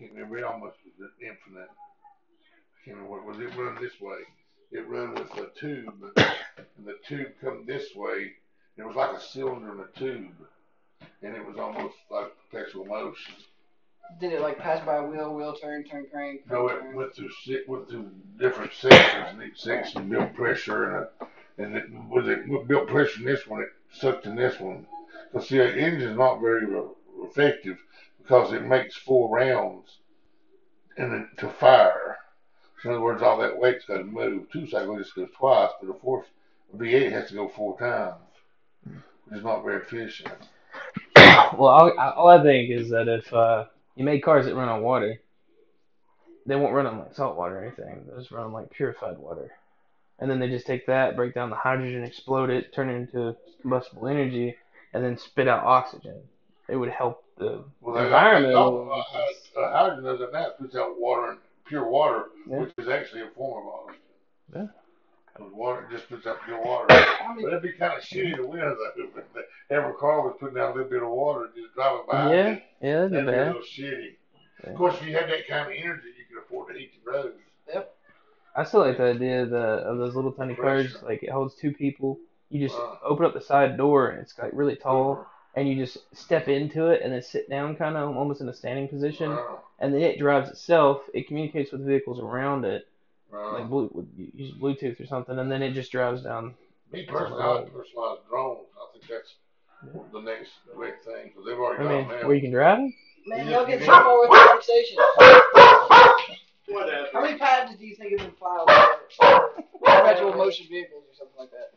can't remember. It almost was infinite. I can't remember what was. It run this way. It run with a tube, and the tube come this way. It was like a cylinder in a tube, and it was almost like perpetual motion. Did it like pass by a wheel, wheel turn, turn crank? No, it turn? went through went through different sections, and each section built pressure, and a, and it was it built pressure in this one. It sucked in this one. Cause see, an engine's not very re- effective because it makes four rounds, and it, to fire. So in other words, all that weight's got to move. Two cycle just goes twice, but a fourth a V8 has to go four times, which is not very efficient. Well, all, all I think is that if uh, you make cars that run on water, they won't run on like salt water or anything. They'll just run on like purified water. And then they just take that, break down the hydrogen, explode it, turn it into combustible energy, and then spit out oxygen. It would help the Well, environment. a Uh, uh, hydrogen does it now. Puts out water and pure water, Yeah. which is actually a form of oxygen. Yeah. 'Cause water just puts out pure water. I but mean, it'd be kind of shitty to win though. If every car was putting out a little bit of water and just driving by. Yeah, it. yeah, that'd be That'd be a little shitty. Yeah. Of course, if you had that kind of energy, you could afford to heat the roads. Yep. I still like the idea of, the, of those little tiny cars. Like it holds two people. You just Uh. open up the side door, and it's like really tall, and you just step into it and then sit down, kind of almost in a standing position. Uh, and then it drives itself. It communicates with vehicles around it, uh, like blue, use Bluetooth or something, and then it just drives down. me personally, I like personalized drones. I think that's the next big thing because they've already I got mean, them where you can drive them. man, Yeah, y'all get yeah. trouble with the. Whatever. How many patents do you think have been filed for perpetual motion vehicles or something like that?